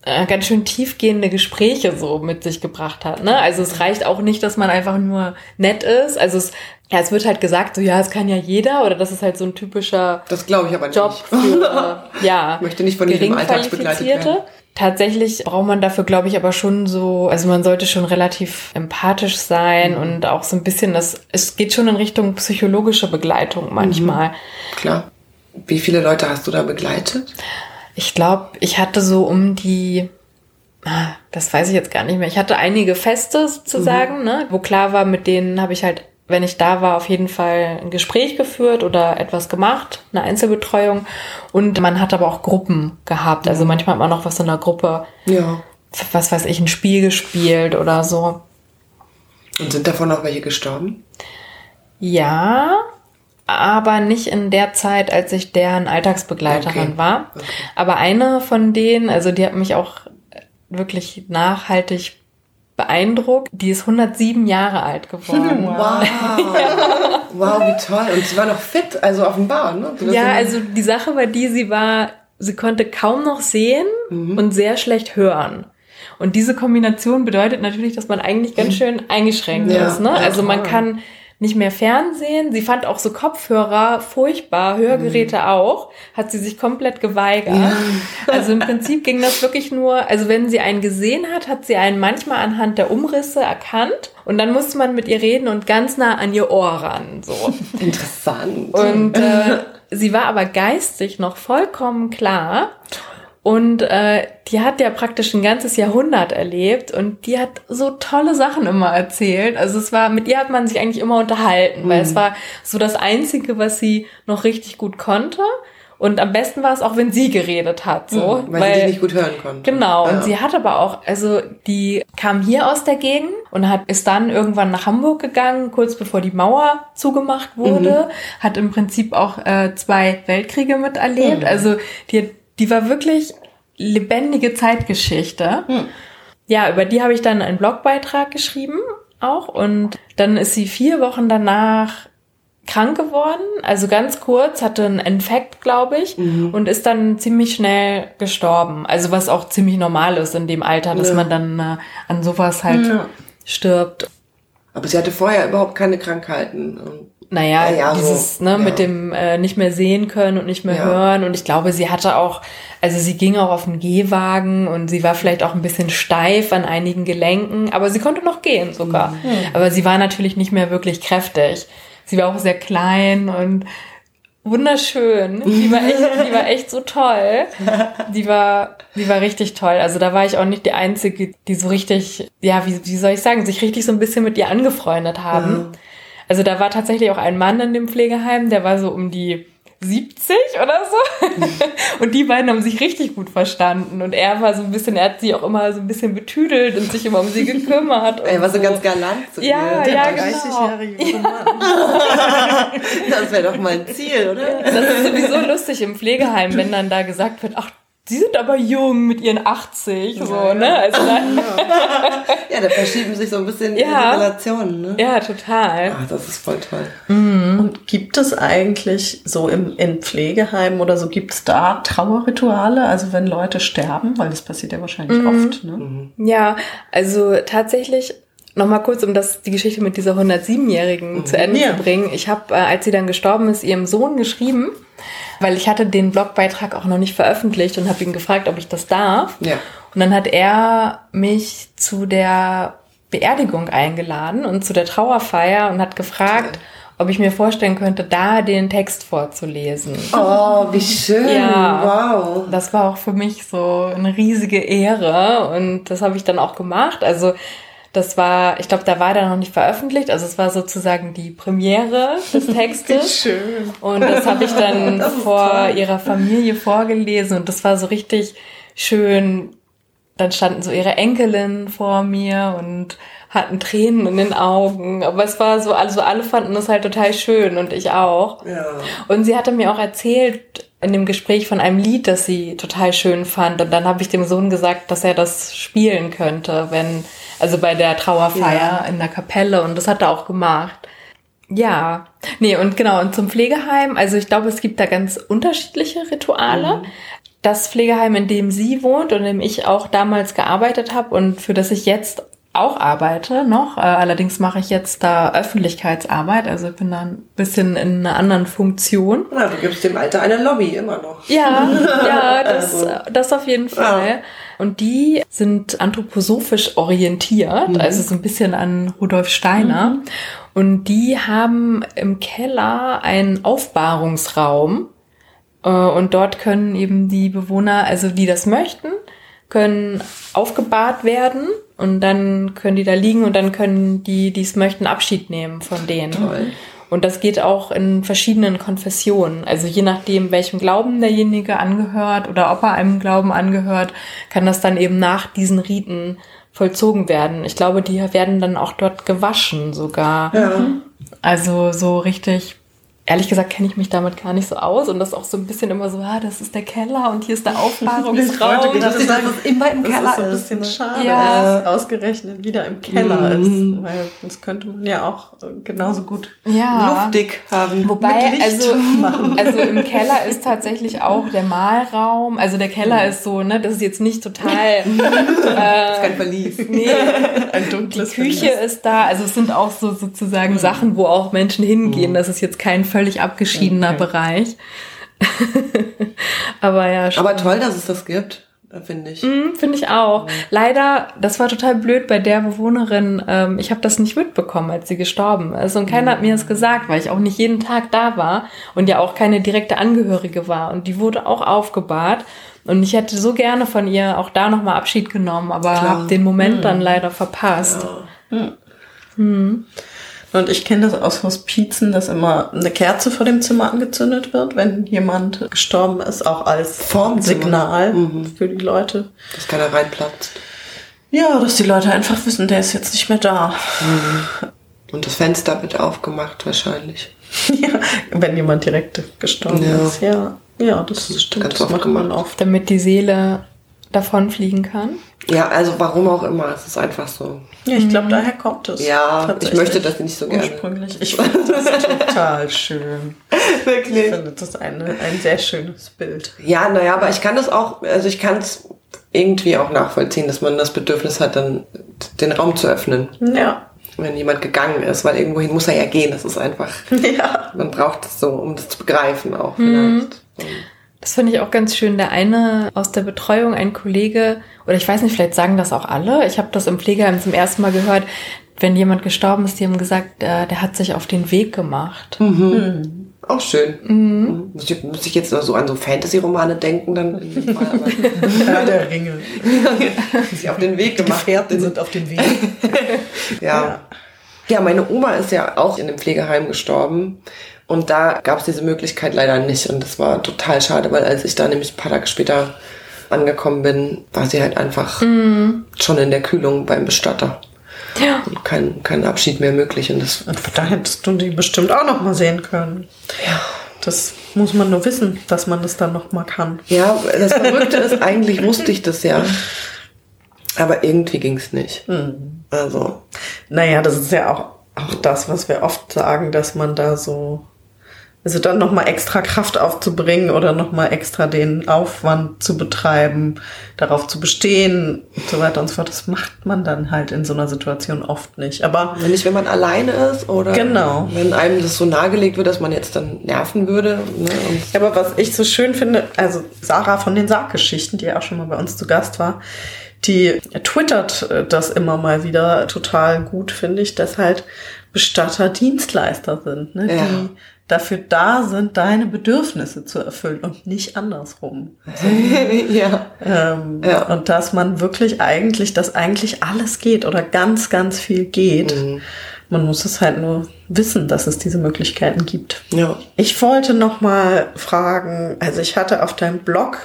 äh, ganz schön tiefgehende Gespräche so mit sich gebracht hat. Ne? Also es reicht auch nicht, dass man einfach nur nett ist. Also es, ja, es wird halt gesagt, so ja, es kann ja jeder oder das ist halt so ein typischer Das glaube ich aber nicht. Job für ja, Ich möchte nicht von jedem Alltags begleitet werden. Tatsächlich braucht man dafür, glaube ich, aber schon so, also man sollte schon relativ empathisch sein Mhm. und auch so ein bisschen das, es geht schon in Richtung psychologische Begleitung manchmal. Klar. Wie viele Leute hast du da begleitet? Ich glaube, ich hatte so um die, ah, das weiß ich jetzt gar nicht mehr. Ich hatte einige Feste sozusagen, ne, wo klar war, mit denen habe ich halt, wenn ich da war, auf jeden Fall ein Gespräch geführt oder etwas gemacht, eine Einzelbetreuung. Und man hat aber auch Gruppen gehabt. Also manchmal hat man auch was in der Gruppe, Ja. was weiß ich, ein Spiel gespielt oder so. Und sind davon noch welche gestorben? Ja, aber nicht in der Zeit, als ich deren Alltagsbegleiterin Okay. war. Okay. Aber eine von denen, also die hat mich auch wirklich nachhaltig beeindruckt. Die ist 107 Jahre alt geworden. Wow. Wow, wie toll. Und sie war noch fit, also offenbar, ne? Du Ja, ja- also die Sache war die, sie war, sie konnte kaum noch sehen Mhm. und sehr schlecht hören. Und diese Kombination bedeutet natürlich, dass man eigentlich ganz schön eingeschränkt Ja, ist. Ne? ja, Also man kann nicht mehr Fernsehen. Sie fand auch so Kopfhörer furchtbar, Hörgeräte Mhm. auch, hat sie sich komplett geweigert. Also im Prinzip ging das wirklich nur, also wenn sie einen gesehen hat, hat sie einen manchmal anhand der Umrisse erkannt und dann musste man mit ihr reden und ganz nah an ihr Ohr ran. So. Interessant. Und äh, sie war aber geistig noch vollkommen klar. Und äh, die hat ja praktisch ein ganzes Jahrhundert erlebt und die hat so tolle Sachen immer erzählt. Also es war, mit ihr hat man sich eigentlich immer unterhalten, weil es war so das Einzige, was sie noch richtig gut konnte. Und am besten war es auch, wenn sie geredet hat, so. weil, sie dich nicht gut hören konnte. Genau, Ja. und sie hat aber auch, also die kam hier aus der Gegend und hat ist dann irgendwann nach Hamburg gegangen, kurz bevor die Mauer zugemacht wurde, hat im Prinzip auch äh, zwei Weltkriege miterlebt. Also die, die war wirklich lebendige Zeitgeschichte. Ja, über die habe ich dann einen Blogbeitrag geschrieben auch und dann ist sie vier Wochen danach krank geworden, also ganz kurz, hatte einen Infekt, glaube ich, und ist dann ziemlich schnell gestorben. Also was auch ziemlich normal ist in dem Alter, dass Ja. man dann äh, an sowas halt Ja. stirbt. Aber sie hatte vorher überhaupt keine Krankheiten. Naja, Ja, ja, so, dieses, ne, ja. mit dem äh, nicht mehr sehen können und nicht mehr Ja. hören. Und ich glaube, sie hatte auch, also sie ging auch auf den Gehwagen und sie war vielleicht auch ein bisschen steif an einigen Gelenken, aber sie konnte noch gehen sogar. Mhm. Aber sie war natürlich nicht mehr wirklich kräftig. Sie war auch sehr klein und wunderschön. Die war echt, die war echt so toll. Die war, die war richtig toll. Also da war ich auch nicht die Einzige, die so richtig, ja, wie, wie soll ich sagen, sich richtig so ein bisschen mit ihr angefreundet haben. Also da war tatsächlich auch ein Mann in dem Pflegeheim, der war so um die 70 oder so. und die beiden haben sich richtig gut verstanden. Und er war so ein bisschen, er hat sie auch immer so ein bisschen betüdelt und sich immer um sie gekümmert. Er war so ganz galant zu Ja, ihr. ja, genau. 30-jährige Mann. Das wäre doch mal ein Ziel, oder? Das ist sowieso lustig im Pflegeheim, wenn dann da gesagt wird, ach, sie sind aber jung mit ihren 80, so, ne? Also dann, Ja, da verschieben sich so ein bisschen Ja. die Relationen, ne? ja, total. Ah, das ist voll toll. Und gibt es eigentlich so im, in Pflegeheimen oder so, gibt es da Trauerrituale? Also wenn Leute sterben, weil das passiert ja wahrscheinlich oft, ne? Ja, also tatsächlich nochmal kurz, um das die Geschichte mit dieser 107-Jährigen zu Ende Ja. zu bringen. Ich habe, äh, als sie dann gestorben ist, ihrem Sohn geschrieben, weil ich hatte den Blogbeitrag auch noch nicht veröffentlicht und habe ihn gefragt, ob ich das darf. Ja. Und dann hat er mich zu der Beerdigung eingeladen und zu der Trauerfeier und hat gefragt, ob ich mir vorstellen könnte, da den Text vorzulesen. Oh, wie schön. Ja. Wow. Das war auch für mich so eine riesige Ehre und das habe ich dann auch gemacht. Also das war, ich glaube, da war der noch nicht veröffentlicht. Also es war sozusagen die Premiere des Textes. Schön. Und das habe ich dann vor ihrer Familie vorgelesen und das war so richtig schön. Dann standen so ihre Enkelin vor mir und hatten Tränen in den Augen. Aber es war so, also alle fanden das halt total schön und ich auch. Ja. Und sie hatte mir auch erzählt in dem Gespräch von einem Lied, das sie total schön fand. Und dann habe ich dem Sohn gesagt, dass er das spielen könnte, wenn, also bei der Trauerfeier Ja. in der Kapelle. Und das hat er auch gemacht. Ja, nee, und genau, und zum Pflegeheim, also ich glaube, es gibt da ganz unterschiedliche Rituale. Das Pflegeheim, in dem sie wohnt und in dem ich auch damals gearbeitet habe und für das ich jetzt auch arbeite noch. Äh, allerdings mache ich jetzt da Öffentlichkeitsarbeit, also ich bin da ein bisschen in einer anderen Funktion. Na, du gibst dem Alter eine Lobby, immer noch. Ja, ja, das, Also. das auf jeden Fall. Und die sind anthroposophisch orientiert, also so ein bisschen an Rudolf Steiner. Und die haben im Keller einen Aufbahrungsraum. Äh, Und dort können eben die Bewohner, also die das möchten, können aufgebahrt werden und dann können die da liegen und dann können die, die es möchten, Abschied nehmen von denen. Toll. Und das geht auch in verschiedenen Konfessionen. Also je nachdem, welchem Glauben derjenige angehört oder ob er einem Glauben angehört, kann das dann eben nach diesen Riten vollzogen werden. Ich glaube, die werden dann auch dort gewaschen sogar. Ja. Also so richtig, ehrlich gesagt kenne ich mich damit gar nicht so aus und das ist auch so ein bisschen immer so, ah, das ist der Keller und hier ist der Ich wollte Aufbahrungsraum. gerade dass immer im Das Keller ist so ein ist, bisschen ne? schade, Ja. dass es ausgerechnet wieder im Keller Mhm. ist. Weil das könnte man ja auch äh, genauso gut Ja. Luftig haben. Wobei, also, machen. also im Keller ist tatsächlich auch der Malraum. Also der Keller ist so, ne, das ist jetzt nicht total. Das ist kein Verlies. Nee, ein die dunkles Küche ist da. Also es sind auch so sozusagen Sachen, wo auch Menschen hingehen. Das ist jetzt kein völlig abgeschiedener Okay. Bereich. Aber ja, Aber toll, dass es das gibt, finde ich. Mhm, Finde ich auch. Leider, das war total blöd bei der Bewohnerin. Ähm, ich habe das nicht mitbekommen, als sie gestorben ist. Und keiner hat mir das gesagt, weil ich auch nicht jeden Tag da war und ja auch keine direkte Angehörige war. Und die wurde auch aufgebahrt. Und ich hätte so gerne von ihr auch da nochmal Abschied genommen, aber habe den Moment dann leider verpasst. Und ich kenne das aus Hospizen, dass immer eine Kerze vor dem Zimmer angezündet wird, wenn jemand gestorben ist, auch als Vorm Zimmer. Signal für die Leute. Dass keiner reinplatzt. Ja, dass die Leute einfach wissen, der ist jetzt nicht mehr da. Und das Fenster wird aufgemacht wahrscheinlich. ja, wenn jemand direkt gestorben Ja. ist. Ja, ja, das, stimmt. ganz Das macht man oft. Damit die Seele davonfliegen kann. Ja, also warum auch immer, es ist einfach so. Ja, ich glaube, daher kommt es. Ja, ich möchte das nicht so gerne. Ursprünglich. Ich finde das total schön. Ich Wirklich. finde das eine, ein sehr schönes Bild. Ja, naja, aber ich kann das auch, also ich kann es irgendwie auch nachvollziehen, dass man das Bedürfnis hat, dann den Raum zu öffnen. Ja. wenn jemand gegangen ist, weil irgendwohin muss er ja gehen. Das ist einfach, Ja. man braucht es so, um das zu begreifen auch Mhm. Das finde ich auch ganz schön. Der eine aus der Betreuung, ein Kollege, oder ich weiß nicht, vielleicht sagen das auch alle. Ich habe das im Pflegeheim zum ersten Mal gehört, wenn jemand gestorben ist, die haben gesagt, äh, der hat sich auf den Weg gemacht. Auch schön. Mhm. Muss, ich, muss ich jetzt noch so an so Fantasy-Romane denken, dann in dem Fall, aber Ja, der Ringe. ich auf den Weg Die gemacht. Gefährten sind auf dem Weg. Ja. ja, meine Oma ist ja auch in einem Pflegeheim gestorben. Und da gab es diese Möglichkeit leider nicht. Und das war total schade, weil als ich da nämlich ein paar Tage später angekommen bin, war sie halt einfach schon in der Kühlung beim Bestatter. Ja. Und kein, kein Abschied mehr möglich. Und das Und da hättest du die bestimmt auch noch mal sehen können. Ja. Das muss man nur wissen, dass man das dann noch mal kann. Ja, das Verrückte ist, eigentlich wusste ich das ja. Aber irgendwie ging es nicht. Also, Naja, das ist ja auch, auch das, was wir oft sagen, dass man da so, also dann noch mal extra Kraft aufzubringen oder noch mal extra den Aufwand zu betreiben, darauf zu bestehen und so weiter und so fort, das macht man dann halt in so einer Situation oft nicht. Aber wenn nicht, wenn man alleine ist oder Genau. wenn einem das so nahegelegt wird, dass man jetzt dann nerven würde. Ne? Ja, aber was ich so schön finde, also Sarah von den Sarggeschichten, die ja auch schon mal bei uns zu Gast war, die twittert äh, das immer mal wieder total gut, finde ich, dass halt Bestatter Dienstleister sind, ne? Ja. die dafür da sind, deine Bedürfnisse zu erfüllen und nicht andersrum. ja. Ähm, Ja. Und dass man wirklich eigentlich, dass eigentlich alles geht oder ganz, ganz viel geht. Mhm. Man muss es halt nur wissen, dass es diese Möglichkeiten gibt. Ja. Ich wollte noch mal fragen, also ich hatte auf deinem Blog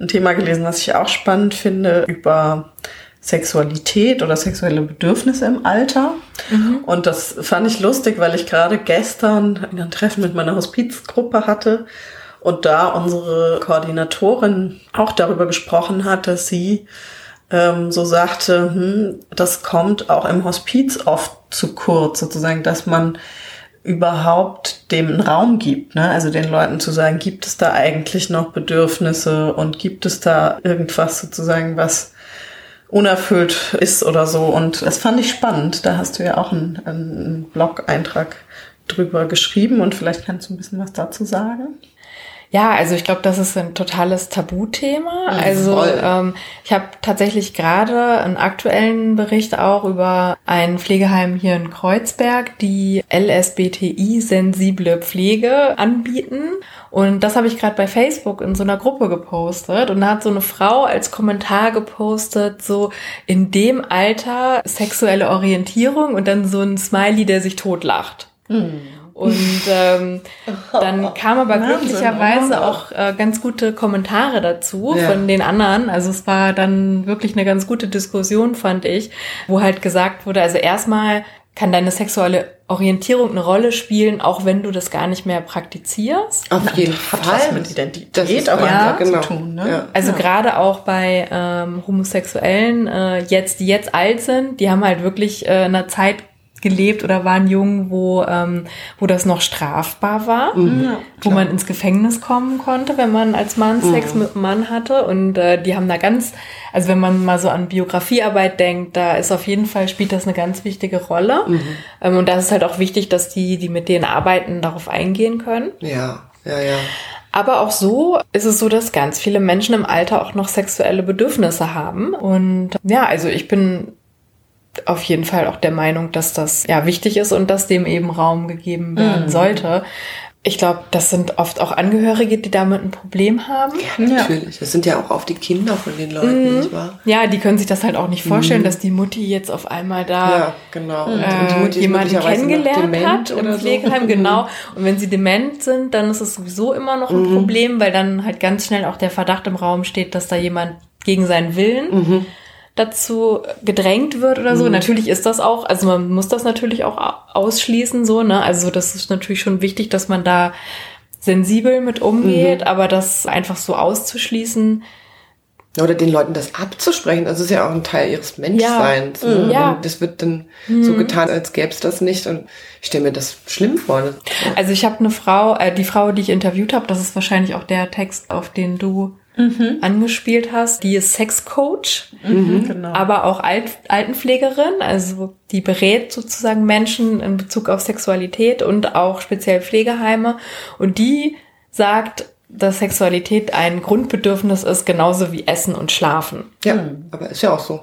ein Thema gelesen, was ich auch spannend finde, über Sexualität oder sexuelle Bedürfnisse im Alter. Und das fand ich lustig, weil ich gerade gestern ein Treffen mit meiner Hospizgruppe hatte und da unsere Koordinatorin auch darüber gesprochen hat, dass sie ähm, so sagte, hm, das kommt auch im Hospiz oft zu kurz, sozusagen, dass man überhaupt dem einen Raum gibt, ne? Also den Leuten zu sagen, gibt es da eigentlich noch Bedürfnisse und gibt es da irgendwas sozusagen, was unerfüllt ist oder so. Und das fand ich spannend. Da hast du ja auch einen, einen Blog-Eintrag drüber geschrieben und vielleicht kannst du ein bisschen was dazu sagen. Ja, also ich glaube, das ist ein totales Tabuthema. Also ähm, ich habe tatsächlich gerade einen aktuellen Bericht auch über ein Pflegeheim hier in Kreuzberg, die LSBTI-sensible Pflege anbieten. Und das habe ich gerade bei Facebook in so einer Gruppe gepostet. Und da hat so eine Frau als Kommentar gepostet, so in dem Alter sexuelle Orientierung und dann so ein Smiley, der sich totlacht. Und ähm, dann kam aber Wahnsinn, glücklicherweise auch äh, ganz gute Kommentare dazu Ja. von den anderen. Also es war dann wirklich eine ganz gute Diskussion, fand ich, wo halt gesagt wurde, also erstmal kann deine sexuelle Orientierung eine Rolle spielen, auch wenn du das gar nicht mehr praktizierst. Auf jeden Hat Fall. was mit Identität Das ist aber ja, zu genau. tun, ne? Ja. Also gerade auch bei ähm, Homosexuellen, äh, jetzt, die jetzt alt sind, die haben halt wirklich äh, in einer Zeit gelebt oder waren jung, wo, ähm, wo das noch strafbar war, Ja, wo man ins Gefängnis kommen konnte, wenn man als Mann Sex mit einem Mann hatte. Und äh, die haben da ganz, also wenn man mal so an Biografiearbeit denkt, da ist auf jeden Fall, spielt das eine ganz wichtige Rolle. Ähm, und das ist halt auch wichtig, dass die, die mit denen arbeiten, darauf eingehen können. Ja, ja, ja. Aber auch so ist es so, dass ganz viele Menschen im Alter auch noch sexuelle Bedürfnisse haben. Und ja, also ich bin auf jeden Fall auch der Meinung, dass das ja wichtig ist und dass dem eben Raum gegeben werden sollte. Ich glaube, das sind oft auch Angehörige, die damit ein Problem haben. Ja. Natürlich. Das sind ja auch oft die Kinder von den Leuten, nicht wahr? Ja, die können sich das halt auch nicht vorstellen, dass die Mutti jetzt auf einmal da Ja, genau. Und, äh, ist jemanden kennengelernt hat im so. Pflegeheim, genau. Und wenn sie dement sind, dann ist es sowieso immer noch Mhm. ein Problem, weil dann halt ganz schnell auch der Verdacht im Raum steht, dass da jemand gegen seinen Willen Mhm. Dazu gedrängt wird oder so. Natürlich ist das auch, also man muss das natürlich auch au- ausschließen, so, ne? Also das ist natürlich schon wichtig, dass man da sensibel mit umgeht, Mhm. aber das einfach so auszuschließen, Oder den Leuten das abzusprechen, das ist ja auch ein Teil ihres Menschseins. ne? Ja. Und das wird dann so getan, als gäbe es das nicht. Und ich stelle mir das schlimm vor. Das- Also ich habe eine Frau, äh, die Frau, die ich interviewt habe, das ist wahrscheinlich auch der Text, auf den du mhm. angespielt hast. Die ist Sexcoach, mhm, genau. aber auch Alt Altenpflegerin. Also die berät sozusagen Menschen in Bezug auf Sexualität und auch speziell Pflegeheime. Und die sagt, dass Sexualität ein Grundbedürfnis ist, genauso wie Essen und Schlafen. Ja, aber ist ja auch so.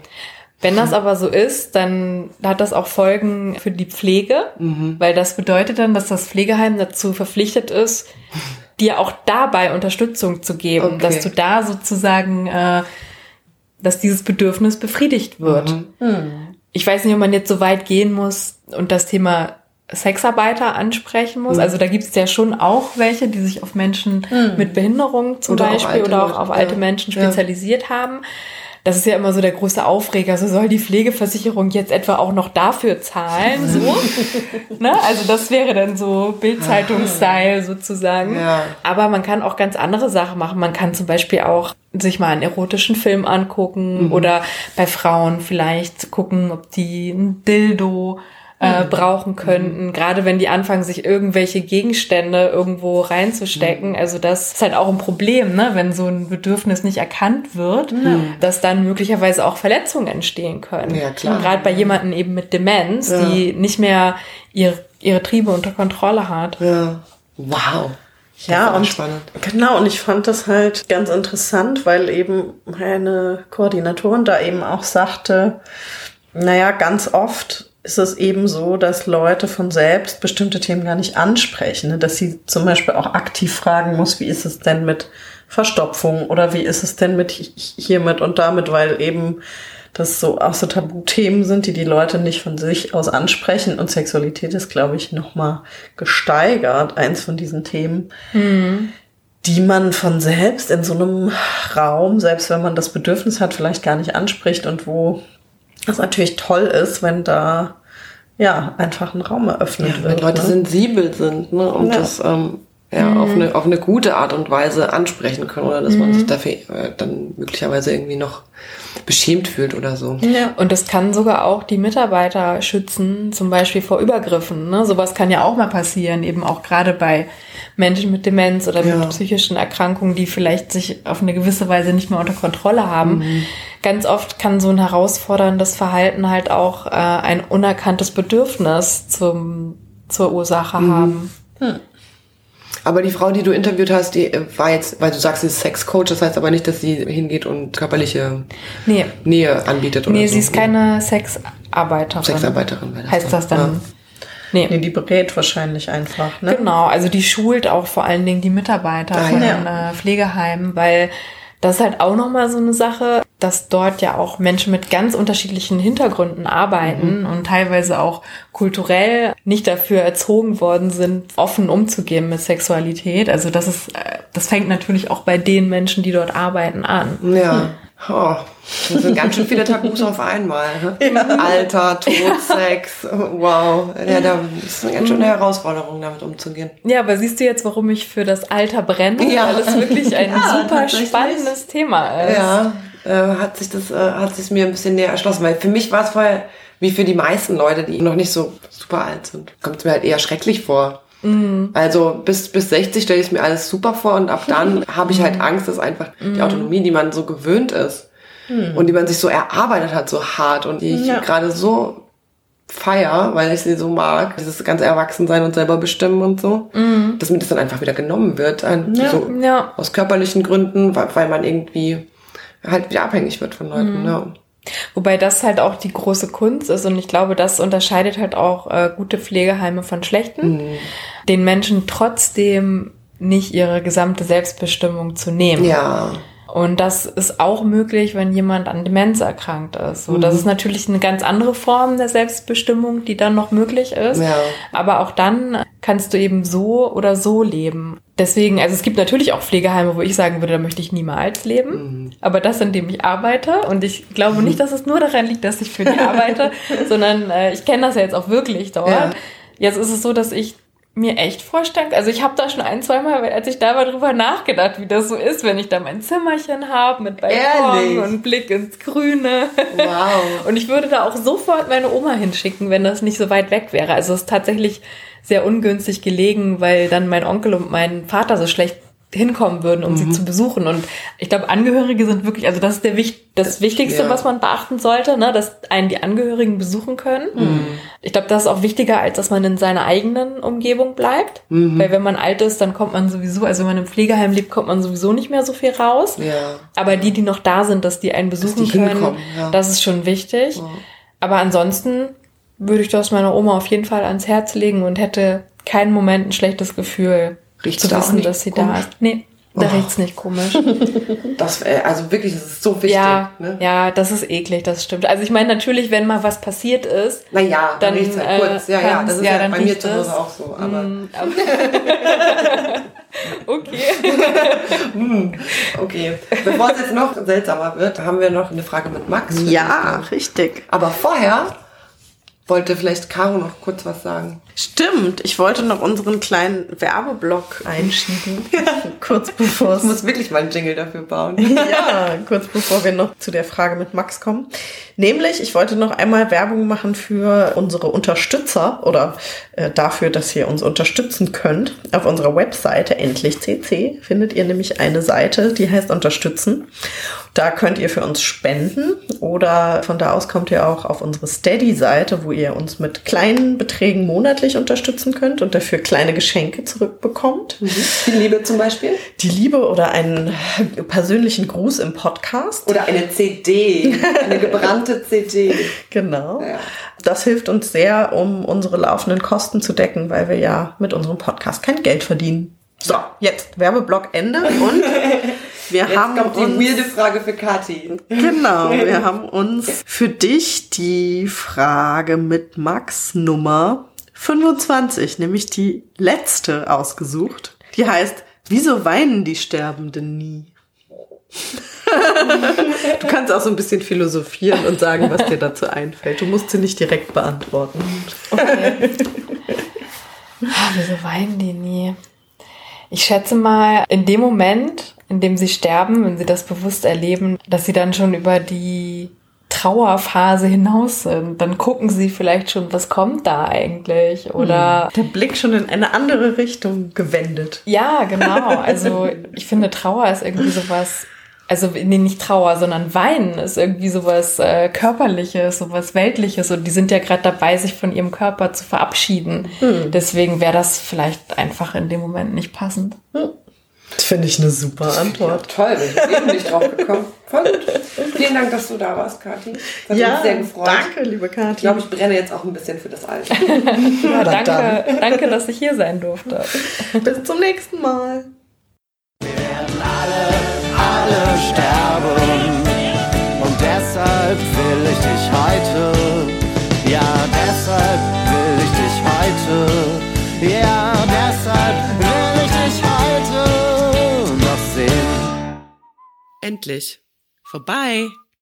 Wenn das aber so ist, dann hat das auch Folgen für die Pflege, mhm. weil das bedeutet dann, dass das Pflegeheim dazu verpflichtet ist, dir auch dabei Unterstützung zu geben, okay. dass du da sozusagen, äh, dass dieses Bedürfnis befriedigt wird. Mhm. Mhm. Ich weiß nicht, ob man jetzt so weit gehen muss und das Thema Sexarbeiter ansprechen muss. Mhm. Also da gibt es ja schon auch welche, die sich auf Menschen mhm. mit Behinderung zum oder Beispiel oder auch auf alte ja. Menschen spezialisiert ja. haben das ist ja immer so der große Aufreger. So soll die Pflegeversicherung jetzt etwa auch noch dafür zahlen? So, ne? Also das wäre dann so Bildzeitung-Style sozusagen. Ja. Aber man kann auch ganz andere Sachen machen. Man kann zum Beispiel auch sich mal einen erotischen Film angucken mhm. oder bei Frauen vielleicht gucken, ob die ein Dildo äh, brauchen könnten, mhm. gerade wenn die anfangen, sich irgendwelche Gegenstände irgendwo reinzustecken. Mhm. Also das ist halt auch ein Problem, ne? wenn so ein Bedürfnis nicht erkannt wird, mhm. dass dann möglicherweise auch Verletzungen entstehen können. Ja, klar. Gerade bei jemanden eben mit Demenz, ja. die nicht mehr ihre, ihre Triebe unter Kontrolle hat. Ja. Wow. Ja, und spannend. genau, und ich fand das halt ganz interessant, weil eben meine Koordinatorin da eben auch sagte, naja, ganz oft ist es eben so, dass Leute von selbst bestimmte Themen gar nicht ansprechen. Ne? Dass sie zum Beispiel auch aktiv fragen muss, wie ist es denn mit Verstopfung oder wie ist es denn mit hiermit und damit, weil eben das so auch so Tabuthemen sind, die die Leute nicht von sich aus ansprechen. Und Sexualität ist, glaube ich, nochmal gesteigert, eins von diesen Themen. Mhm die man von selbst in so einem Raum, selbst wenn man das Bedürfnis hat, vielleicht gar nicht anspricht und wo es natürlich toll ist, wenn da ja einfach ein Raum eröffnet ja, wird. Wenn Leute ne? sensibel sind ne, und ja. das ähm, ja, mhm. auf, eine, auf eine gute Art und Weise ansprechen können oder dass mhm. man sich dafür äh, dann möglicherweise irgendwie noch beschämt fühlt oder so. Ja. Und das kann sogar auch die Mitarbeiter schützen, zum Beispiel vor Übergriffen. Ne? Sowas kann ja auch mal passieren, eben auch gerade bei Menschen mit Demenz oder ja. mit psychischen Erkrankungen, die vielleicht sich auf eine gewisse Weise nicht mehr unter Kontrolle haben. Mhm. Ganz oft kann so ein herausforderndes Verhalten halt auch äh, ein unerkanntes Bedürfnis zum, zur Ursache mhm. haben. Hm. Aber die Frau, die du interviewt hast, die war jetzt, weil du sagst, sie ist Sexcoach, das heißt aber nicht, dass sie hingeht und körperliche nee. Nähe anbietet oder nee, so. sie ist keine Sexarbeiterin. Sexarbeiterin, das heißt das dann. Ja. Nee. nee, die berät wahrscheinlich einfach. Ne? Genau, also die schult auch vor allen Dingen die Mitarbeiter ah, von ja. den äh, Pflegeheimen, weil das ist halt auch nochmal so eine Sache, dass dort ja auch Menschen mit ganz unterschiedlichen Hintergründen arbeiten mhm. und teilweise auch kulturell nicht dafür erzogen worden sind, offen umzugehen mit Sexualität. Also das ist, äh, das fängt natürlich auch bei den Menschen, die dort arbeiten, an. Ja. Oh, das sind ganz schön viele Tabus auf einmal. Ne? Ja. Alter, Tod, Sex, wow. Ja, da ist eine ganz schöne Herausforderung, damit umzugehen. Ja, aber siehst du jetzt, warum ich für das Alter brenne? Ja. Weil es wirklich ein ja, super spannendes Thema ist. Ja, äh, hat sich das, äh, hat sich mir ein bisschen näher erschlossen, weil für mich war es vorher, wie für die meisten Leute, die noch nicht so super alt sind, kommt es mir halt eher schrecklich vor. Mhm. Also bis, bis 60 stelle ich es mir alles super vor und ab dann habe ich halt mhm. Angst, dass einfach die mhm. Autonomie, die man so gewöhnt ist mhm. und die man sich so erarbeitet hat, so hart und die ich ja. gerade so feier, weil ich sie so mag, dieses ganze Erwachsensein und selber bestimmen und so, mhm. dass mir das dann einfach wieder genommen wird, ja. so ja. aus körperlichen Gründen, weil, weil man irgendwie halt wieder abhängig wird von Leuten. Mhm. Ja. Wobei das halt auch die große Kunst ist und ich glaube, das unterscheidet halt auch äh, gute Pflegeheime von schlechten, mhm. den Menschen trotzdem nicht ihre gesamte Selbstbestimmung zu nehmen. Ja. Und das ist auch möglich, wenn jemand an Demenz erkrankt ist. So, das mhm. ist natürlich eine ganz andere Form der Selbstbestimmung, die dann noch möglich ist. Ja. Aber auch dann kannst du eben so oder so leben. Deswegen, also es gibt natürlich auch Pflegeheime, wo ich sagen würde, da möchte ich niemals leben. Mhm. Aber das, in dem ich arbeite, und ich glaube nicht, dass es nur daran liegt, dass ich für die arbeite, sondern äh, ich kenne das ja jetzt auch wirklich dort. Ja. Jetzt ist es so, dass ich mir echt vorstellen. Also ich habe da schon ein, zweimal, als ich da war, drüber nachgedacht, wie das so ist, wenn ich da mein Zimmerchen habe mit Balkon Ehrlich? und Blick ins Grüne. Wow. Und ich würde da auch sofort meine Oma hinschicken, wenn das nicht so weit weg wäre. Also es ist tatsächlich sehr ungünstig gelegen, weil dann mein Onkel und mein Vater so schlecht hinkommen würden, um mhm. sie zu besuchen. Und ich glaube, Angehörige sind wirklich, also das ist der, das Wichtigste, ja. was man beachten sollte, ne? dass einen die Angehörigen besuchen können. Mhm. Ich glaube, das ist auch wichtiger, als dass man in seiner eigenen Umgebung bleibt. Mhm. Weil wenn man alt ist, dann kommt man sowieso, also wenn man im Pflegeheim lebt, kommt man sowieso nicht mehr so viel raus. Ja. Aber die, die noch da sind, dass die einen besuchen die können, ja. das ist schon wichtig. Aber ansonsten würde ich das meiner Oma auf jeden Fall ans Herz legen und hätte keinen Moment ein schlechtes Gefühl Riecht's zu wissen, dass sie komisch? da ist. Nee, da oh. riecht's nicht komisch. Das, also wirklich, das ist so wichtig. Ja, ne? ja, das ist eklig, das stimmt. Also ich meine, natürlich, wenn mal was passiert ist, Na ja, dann, dann halt äh, kurz. Ja, ja, das ist ja, ja bei mir zu Hause auch so. Aber mm, okay. Hm, okay. Bevor es jetzt noch seltsamer wird, haben wir noch eine Frage mit Max. Ja, richtig. Aber vorher wollte vielleicht Caro noch kurz was sagen. Stimmt, ich wollte noch unseren kleinen Werbeblock einschieben. kurz bevor Ich muss wirklich mal einen Jingle dafür bauen. ja, kurz bevor wir noch zu der Frage mit Max kommen. Nämlich, ich wollte noch einmal Werbung machen für unsere Unterstützer oder äh, dafür, dass ihr uns unterstützen könnt. Auf unserer Webseite endlich CC findet ihr nämlich eine Seite, die heißt Unterstützen. Da könnt ihr für uns spenden oder von da aus kommt ihr auch auf unsere Steady-Seite, wo ihr uns mit kleinen Beträgen monatlich unterstützen könnt und dafür kleine Geschenke zurückbekommt. Mhm. Die Liebe zum Beispiel? Die Liebe oder einen persönlichen Gruß im Podcast. Oder eine CD, eine gebrannte CD. Genau. Ja. Das hilft uns sehr, um unsere laufenden Kosten zu decken, weil wir ja mit unserem Podcast kein Geld verdienen. So, jetzt Werbeblock Ende und wir Jetzt haben kommt die uns, weirde Frage für Kathi. Genau, wir haben uns für dich die Frage mit Max Nummer 25, nämlich die letzte ausgesucht. Die heißt, wieso weinen die Sterbenden nie? du kannst auch so ein bisschen philosophieren und sagen, was dir dazu einfällt. Du musst sie nicht direkt beantworten. Okay. Ah, wieso weinen die nie? Ich schätze mal, in dem Moment, in dem sie sterben, wenn sie das bewusst erleben, dass sie dann schon über die Trauerphase hinaus sind. Dann gucken sie vielleicht schon, was kommt da eigentlich? Oder hm. der Blick schon in eine andere Richtung gewendet. Ja, genau. Also ich finde, Trauer ist irgendwie sowas. Also nee, nicht Trauer, sondern Weinen ist irgendwie sowas äh, körperliches, sowas weltliches und die sind ja gerade dabei, sich von ihrem Körper zu verabschieden. Hm. Deswegen wäre das vielleicht einfach in dem Moment nicht passend. Hm. Das finde ich eine super Antwort. Ja, toll, ich bin eben nicht drauf gekommen. Voll gut. Vielen Dank, dass du da warst, Kathi. Das hat ja, mich sehr gefreut. Danke, liebe Kathi. Ich glaube, ich brenne jetzt auch ein bisschen für das Alter. ja, danke, danke, dass ich hier sein durfte. Bis zum nächsten Mal. Wir werden alle, alle sterben. Und deshalb will ich dich heute. Ja, deshalb will ich dich heute. Ja, Endlich. Vorbei.